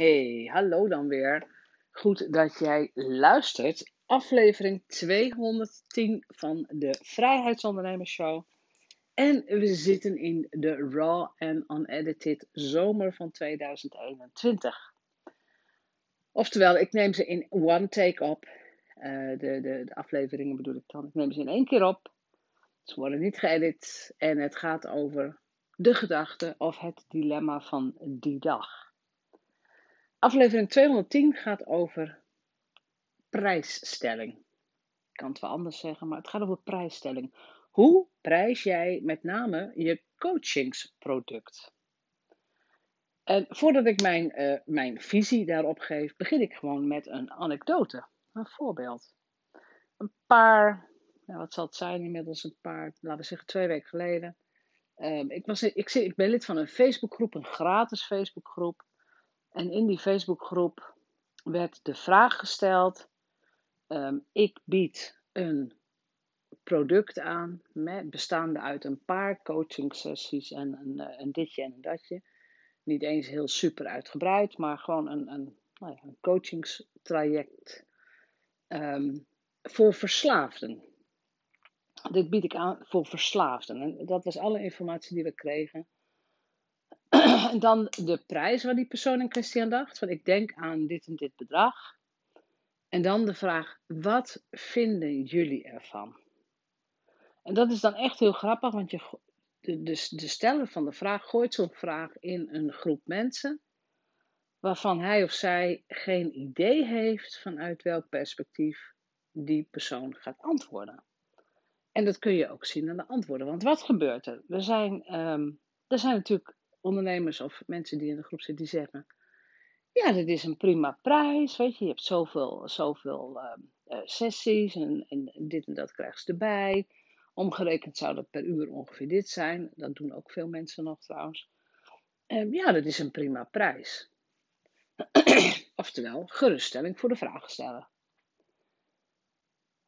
Hey, hallo dan weer. Goed dat jij luistert. Aflevering 210 van de Vrijheidsondernemers Show. En we zitten in de raw en unedited zomer van 2021. Oftewel, ik neem ze in one take op. Uh, de, de, de afleveringen bedoel ik dan. Ik neem ze in één keer op. Ze worden niet geëdit. En het gaat over de gedachte of het dilemma van die dag. Aflevering 210 gaat over prijsstelling. Ik kan het wel anders zeggen, maar het gaat over prijsstelling. Hoe prijs jij met name je coachingsproduct? En voordat ik mijn, uh, mijn visie daarop geef, begin ik gewoon met een anekdote, een voorbeeld. Een paar, wat zal het zijn, inmiddels een paar, laten we zeggen twee weken geleden. Um, ik, was, ik, ik ben lid van een Facebookgroep, een gratis Facebookgroep. En in die Facebookgroep werd de vraag gesteld: ehm, ik bied een product aan, met, bestaande uit een paar coaching sessies en een, eh, een ditje en een datje. Niet eens heel super uitgebreid, maar gewoon een, een, nou ja, een coachingstraject um, voor verslaafden. Dit bied ik aan voor verslaafden. En dat was alle informatie die we kregen. En dan de prijs waar die persoon in kwestie aan dacht. Van ik denk aan dit en dit bedrag. En dan de vraag, wat vinden jullie ervan? En dat is dan echt heel grappig, want je, de, de, steller van de vraag gooit zo'n vraag in een groep mensen. Waarvan hij of zij geen idee heeft vanuit welk perspectief die persoon gaat antwoorden. En dat kun je ook zien aan de antwoorden. Want wat gebeurt er? We zijn, um, er zijn natuurlijk ondernemers of mensen die in de groep zitten, die zeggen: Ja, dit is een prima prijs. Weet je, je hebt zoveel, zoveel uh, sessies en, en, dit en dat krijg je erbij. Omgerekend zou dat per uur ongeveer dit zijn. Dat doen ook veel mensen nog trouwens. Uh, ja, dat is een prima prijs. Oftewel, geruststelling voor de vraagsteller.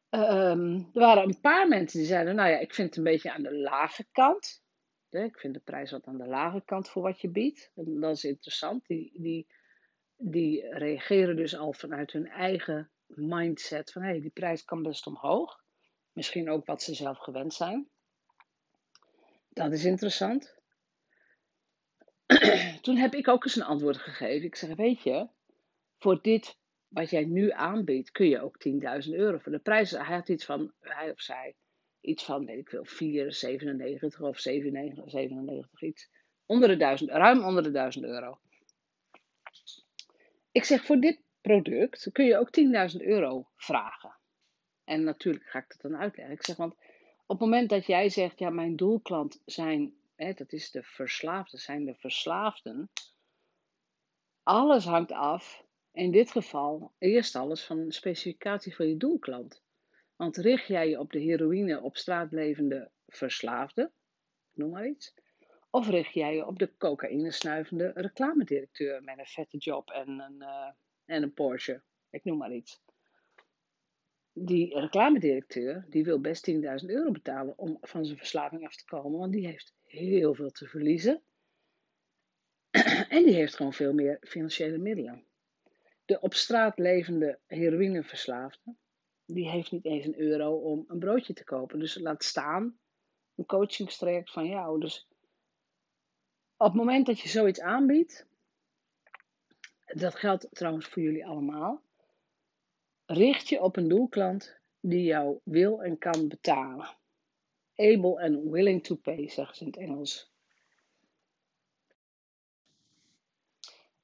Um, er waren een paar mensen die zeiden: Nou ja, ik vind het een beetje aan de lage kant. Ik vind de prijs wat aan de lage kant voor wat je biedt. Dat is interessant. Die, die, die reageren dus al vanuit hun eigen mindset van hé, hey, die prijs kan best omhoog. Misschien ook wat ze zelf gewend zijn. Dat is interessant. Toen heb ik ook eens een antwoord gegeven. Ik zeg, weet je, voor dit wat jij nu aanbiedt, kun je ook 10.000 euro voor de prijs. Hij had iets van, hij of zij, iets van, weet ik veel, 4,97 of 97, 97 iets. Onder de 1000, ruim onder de 1000 euro. Ik zeg, voor dit product kun je ook 10.000 euro vragen. En natuurlijk ga ik dat dan uitleggen. Ik zeg, want op het moment dat jij zegt, ja, mijn doelklant zijn, hè, dat is de verslaafden, zijn de verslaafden. Alles hangt af, in dit geval, eerst alles van de specificatie van je doelklant. Want richt jij je op de heroïne op straat levende verslaafde, noem maar iets, of richt jij je op de cocaïne snuivende reclamedirecteur met een vette job en een, uh, en een Porsche, ik noem maar iets. Die reclamedirecteur die wil best 10.000 euro betalen om van zijn verslaving af te komen, want die heeft heel veel te verliezen. en die heeft gewoon veel meer financiële middelen. De op straat levende heroïneverslaafde, die heeft niet eens een euro om een broodje te kopen. Dus laat staan een coachingstraject van jou. Dus op het moment dat je zoiets aanbiedt, dat geldt trouwens voor jullie allemaal, richt je op een doelklant die jou wil en kan betalen. Able and willing to pay, zeggen ze in het Engels.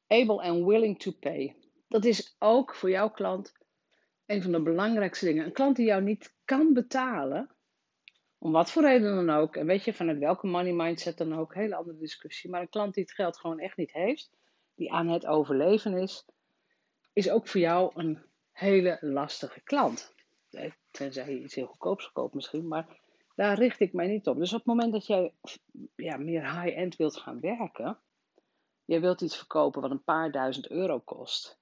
Able and willing to pay. Dat is ook voor jouw klant een van de belangrijkste dingen. Een klant die jou niet kan betalen, om wat voor reden dan ook, en weet je, vanuit welke money mindset dan ook, hele andere discussie. Maar een klant die het geld gewoon echt niet heeft, die aan het overleven is, is ook voor jou een hele lastige klant. Tenzij je iets heel goedkoops koopt misschien, maar daar richt ik mij niet op. Dus op het moment dat jij ja, meer high-end wilt gaan werken, je wilt iets verkopen wat een paar duizend euro kost,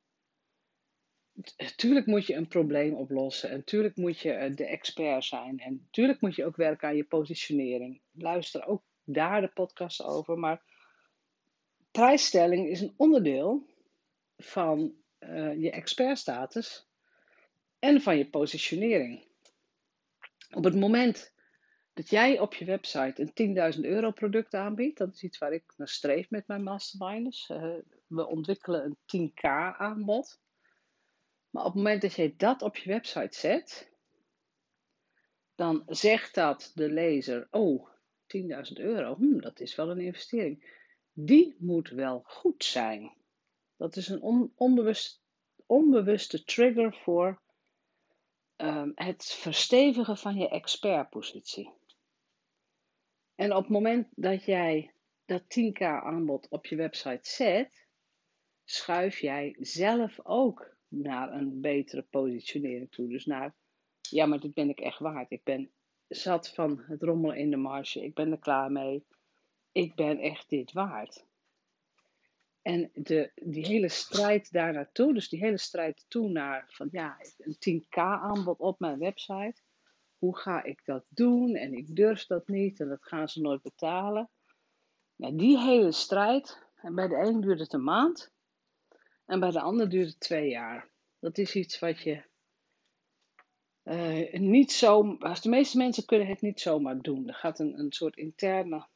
Tuurlijk moet je een probleem oplossen. En tuurlijk moet je eh, de expert zijn. En tuurlijk moet je ook werken aan je positionering. Luister ook daar de podcast over. Maar prijsstelling is een onderdeel van uh, je expertstatus en van je positionering. Op het moment dat jij op je website een 10.000 euro product aanbiedt, dat is iets waar ik naar streef met mijn masterminders. We ontwikkelen een 10k aanbod. Maar op het moment dat jij dat op je website zet, dan zegt dat de lezer: Oh, 10.000 euro, hm, dat is wel een investering. Die moet wel goed zijn. Dat is een onbewust, onbewuste trigger voor um, het verstevigen van je expertpositie. En op het moment dat jij dat 10k aanbod op je website zet, schuif jij zelf ook naar een betere positionering toe. Dus naar, ja, maar dit ben ik echt waard. Ik ben zat van het rommelen in de marge. Ik ben er klaar mee. Ik ben echt dit waard. En de, die hele strijd daar naartoe, dus die hele strijd toe naar van ja, een 10k aanbod op mijn website. Hoe ga ik dat doen? En ik durf dat niet en dat gaan ze nooit betalen. Nou, die hele strijd, en bij de een duurt het een maand en bij de ander duurt het twee jaar. Dat is iets wat je uh, niet zo. De meeste mensen kunnen het niet zomaar doen. Er gaat een, een soort interne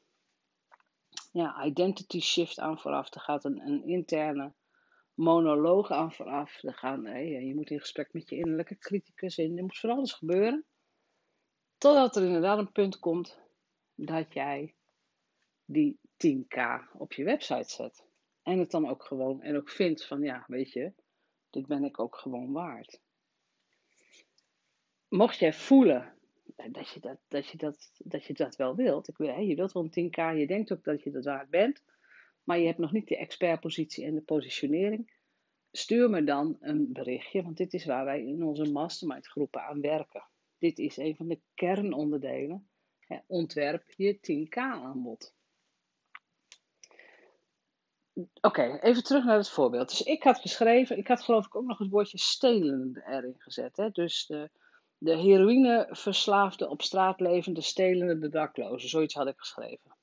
ja, identity shift aan vooraf. Er gaat een, een interne monoloog aan vooraf. Er gaan, hey, je moet in gesprek met je innerlijke criticus in. Er moet van alles gebeuren. Totdat er inderdaad een punt komt dat jij die 10k op je website zet. En het dan ook gewoon, en ook vindt van ja, weet je, dit ben ik ook gewoon waard. Mocht jij voelen dat je dat, dat, je dat, dat je dat wel wilt. Ik wil, je wilt wel een 10k, je denkt ook dat je dat waard bent, maar je hebt nog niet de expertpositie en de positionering. Stuur me dan een berichtje, want dit is waar wij in onze mastermind groepen aan werken. Dit is een van de kernonderdelen. Ontwerp je 10k aanbod. Oké, even terug naar het voorbeeld. Dus ik had geschreven, ik had geloof ik ook nog het woordje stelen erin gezet. Hè? Dus de, de heroïneverslaafde, op straat levende, stelende, de daklozen. Zoiets had ik geschreven.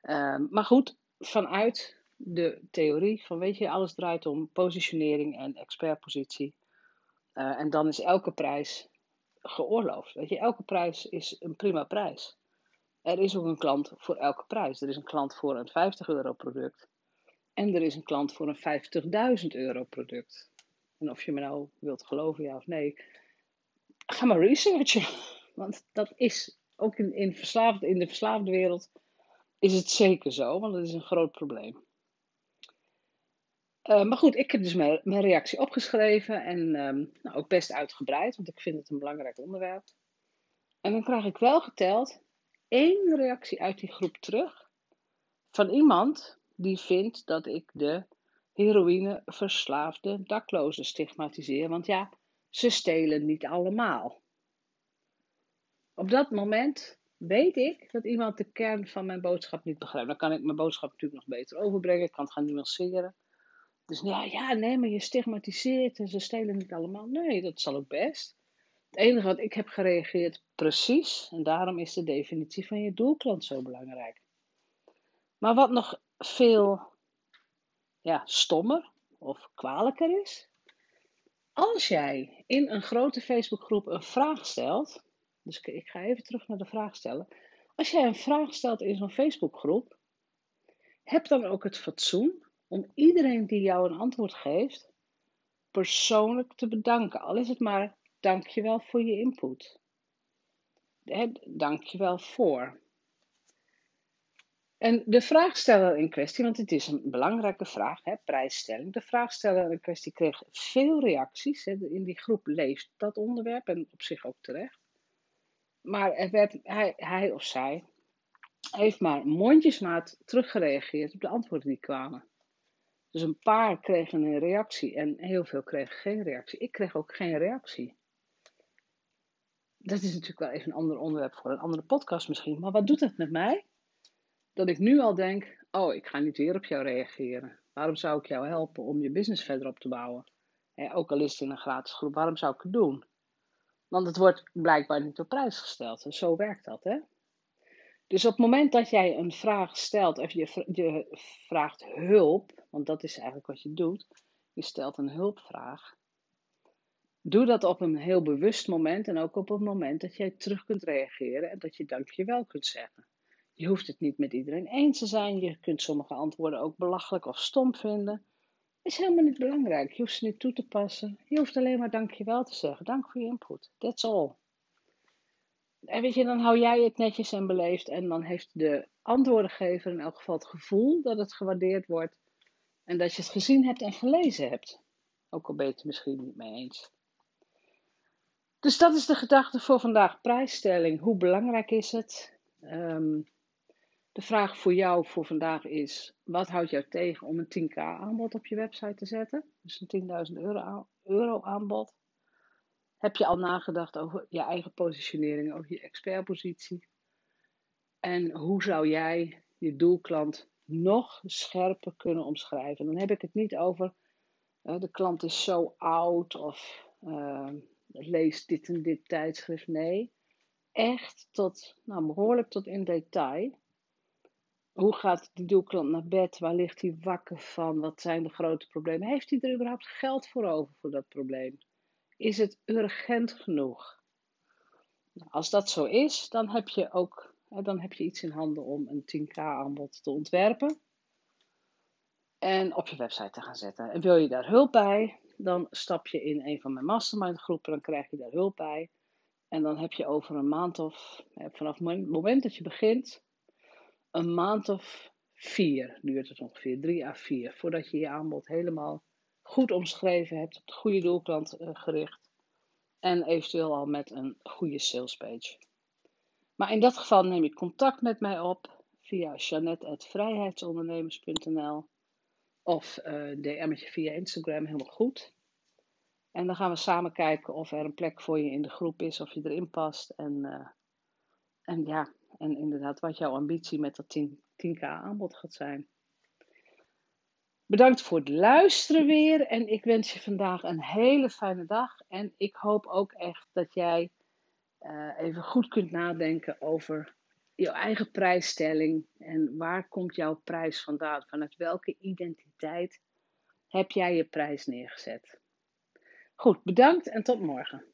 Ehm, maar goed, vanuit de theorie van, weet je, alles draait om positionering en expertpositie. Uh, en dan is elke prijs geoorloofd. Weet je, elke prijs is een prima prijs. Er is ook een klant voor elke prijs. Er is een klant voor een 50 euro product. En er is een klant voor een 50.000 euro product. En of je me nou wilt geloven, ja of nee, ga maar researchen. Want dat is ook in, in, verslaafde, in de verslaafde wereld is het zeker zo, want dat is een groot probleem. Uh, maar goed, ik heb dus mijn, mijn reactie opgeschreven en um, nou, ook best uitgebreid, want ik vind het een belangrijk onderwerp. En dan krijg ik wel geteld één reactie uit die groep terug van iemand die vindt dat ik de heroïne verslaafde daklozen stigmatiseer. Want ja, ze stelen niet allemaal. Op dat moment weet ik dat iemand de kern van mijn boodschap niet begrijpt. Dan kan ik mijn boodschap natuurlijk nog beter overbrengen. Ik kan het gaan nuanceren. Dus ja, ja, nee, maar je stigmatiseert en ze stelen niet allemaal. Nee, dat zal ook best. Het enige wat ik heb gereageerd, precies. En daarom is de definitie van je doelklant zo belangrijk. Maar wat nog veel ja, stommer of kwalijker is, als jij in een grote Facebookgroep een vraag stelt, dus ik ga even terug naar de vraag stellen. Als jij een vraag stelt in zo'n Facebookgroep, heb dan ook het fatsoen om iedereen die jou een antwoord geeft, persoonlijk te bedanken. Al is het maar dankjewel voor je input. Dankjewel voor. En de vraagsteller in kwestie, want het is een belangrijke vraag, hè, prijsstelling. De vraagsteller in kwestie kreeg veel reacties. Hè, in die groep leeft dat onderwerp en op zich ook terecht. Maar er werd, hij, hij of zij heeft maar mondjesmaat teruggereageerd op de antwoorden die kwamen. Dus een paar kregen een reactie en heel veel kregen geen reactie. Ik kreeg ook geen reactie. Dat is natuurlijk wel even een ander onderwerp voor een andere podcast misschien. Maar wat doet het met mij? dat ik nu al denk: oh, ik ga niet weer op jou reageren. Waarom zou ik jou helpen om je business verder op te bouwen? ook al is het in een gratis groep, waarom zou ik het doen? Want het wordt blijkbaar niet op prijs gesteld. En zo werkt dat, hè? Dus op het moment dat jij een vraag stelt of je, je vraagt hulp, want dat is eigenlijk wat je doet, je stelt een hulpvraag. Doe dat op een heel bewust moment en ook op het moment dat jij terug kunt reageren en dat je dankjewel kunt zeggen. Je hoeft het niet met iedereen eens te zijn. Je kunt sommige antwoorden ook belachelijk of stom vinden. Is helemaal niet belangrijk. Je hoeft ze niet toe te passen. Je hoeft alleen maar dankjewel te zeggen. Dank voor je input. That's all. En weet je, dan hou jij het netjes en beleefd. En dan heeft de antwoordengever in elk geval het gevoel dat het gewaardeerd wordt. En dat je het gezien hebt en gelezen hebt. Ook al ben je het misschien niet mee eens. Dus dat is de gedachte voor vandaag. Prijsstelling. Hoe belangrijk is het? Um, de vraag voor jou voor vandaag is: wat houdt jou tegen om een 10k aanbod op je website te zetten? Dus een 10.000 euro, aanbod. Heb je al nagedacht over je eigen positionering, over je expertpositie? En hoe zou jij je doelklant nog scherper kunnen omschrijven? Dan heb ik het niet over uh, de klant is zo oud of uh, leest dit en dit tijdschrift. Nee, echt tot, nou, behoorlijk tot in detail. Hoe gaat die doelklant naar bed? Waar ligt hij wakker van? Wat zijn de grote problemen? Heeft hij er überhaupt geld voor over voor dat probleem? Is het urgent genoeg? Nou, als dat zo is, dan heb je ook dan heb je iets in handen om een 10k aanbod te ontwerpen en op je website te gaan zetten. En wil je daar hulp bij, dan stap je in een van mijn mastermind groepen, dan krijg je daar hulp bij. En dan heb je over een maand of vanaf het moment dat je begint, een maand of vier duurt het ongeveer, drie à vier, voordat je je aanbod helemaal goed omschreven hebt, op de goede doelklant uh, gericht en eventueel al met een goede salespage. Maar in dat geval neem je contact met mij op via janet.vrijheidsondernemers.nl of uh, eh, DM'tje via Instagram, helemaal goed. En dan gaan we samen kijken of er een plek voor je in de groep is, of je erin past. En, uh, en ja, en inderdaad wat jouw ambitie met dat 10, 10k aanbod gaat zijn. Bedankt voor het luisteren weer en ik wens je vandaag een hele fijne dag. En ik hoop ook echt dat jij uh, even goed kunt nadenken over jouw eigen prijsstelling en waar komt jouw prijs vandaan? Vanuit welke identiteit heb jij je prijs neergezet? Goed, bedankt en tot morgen.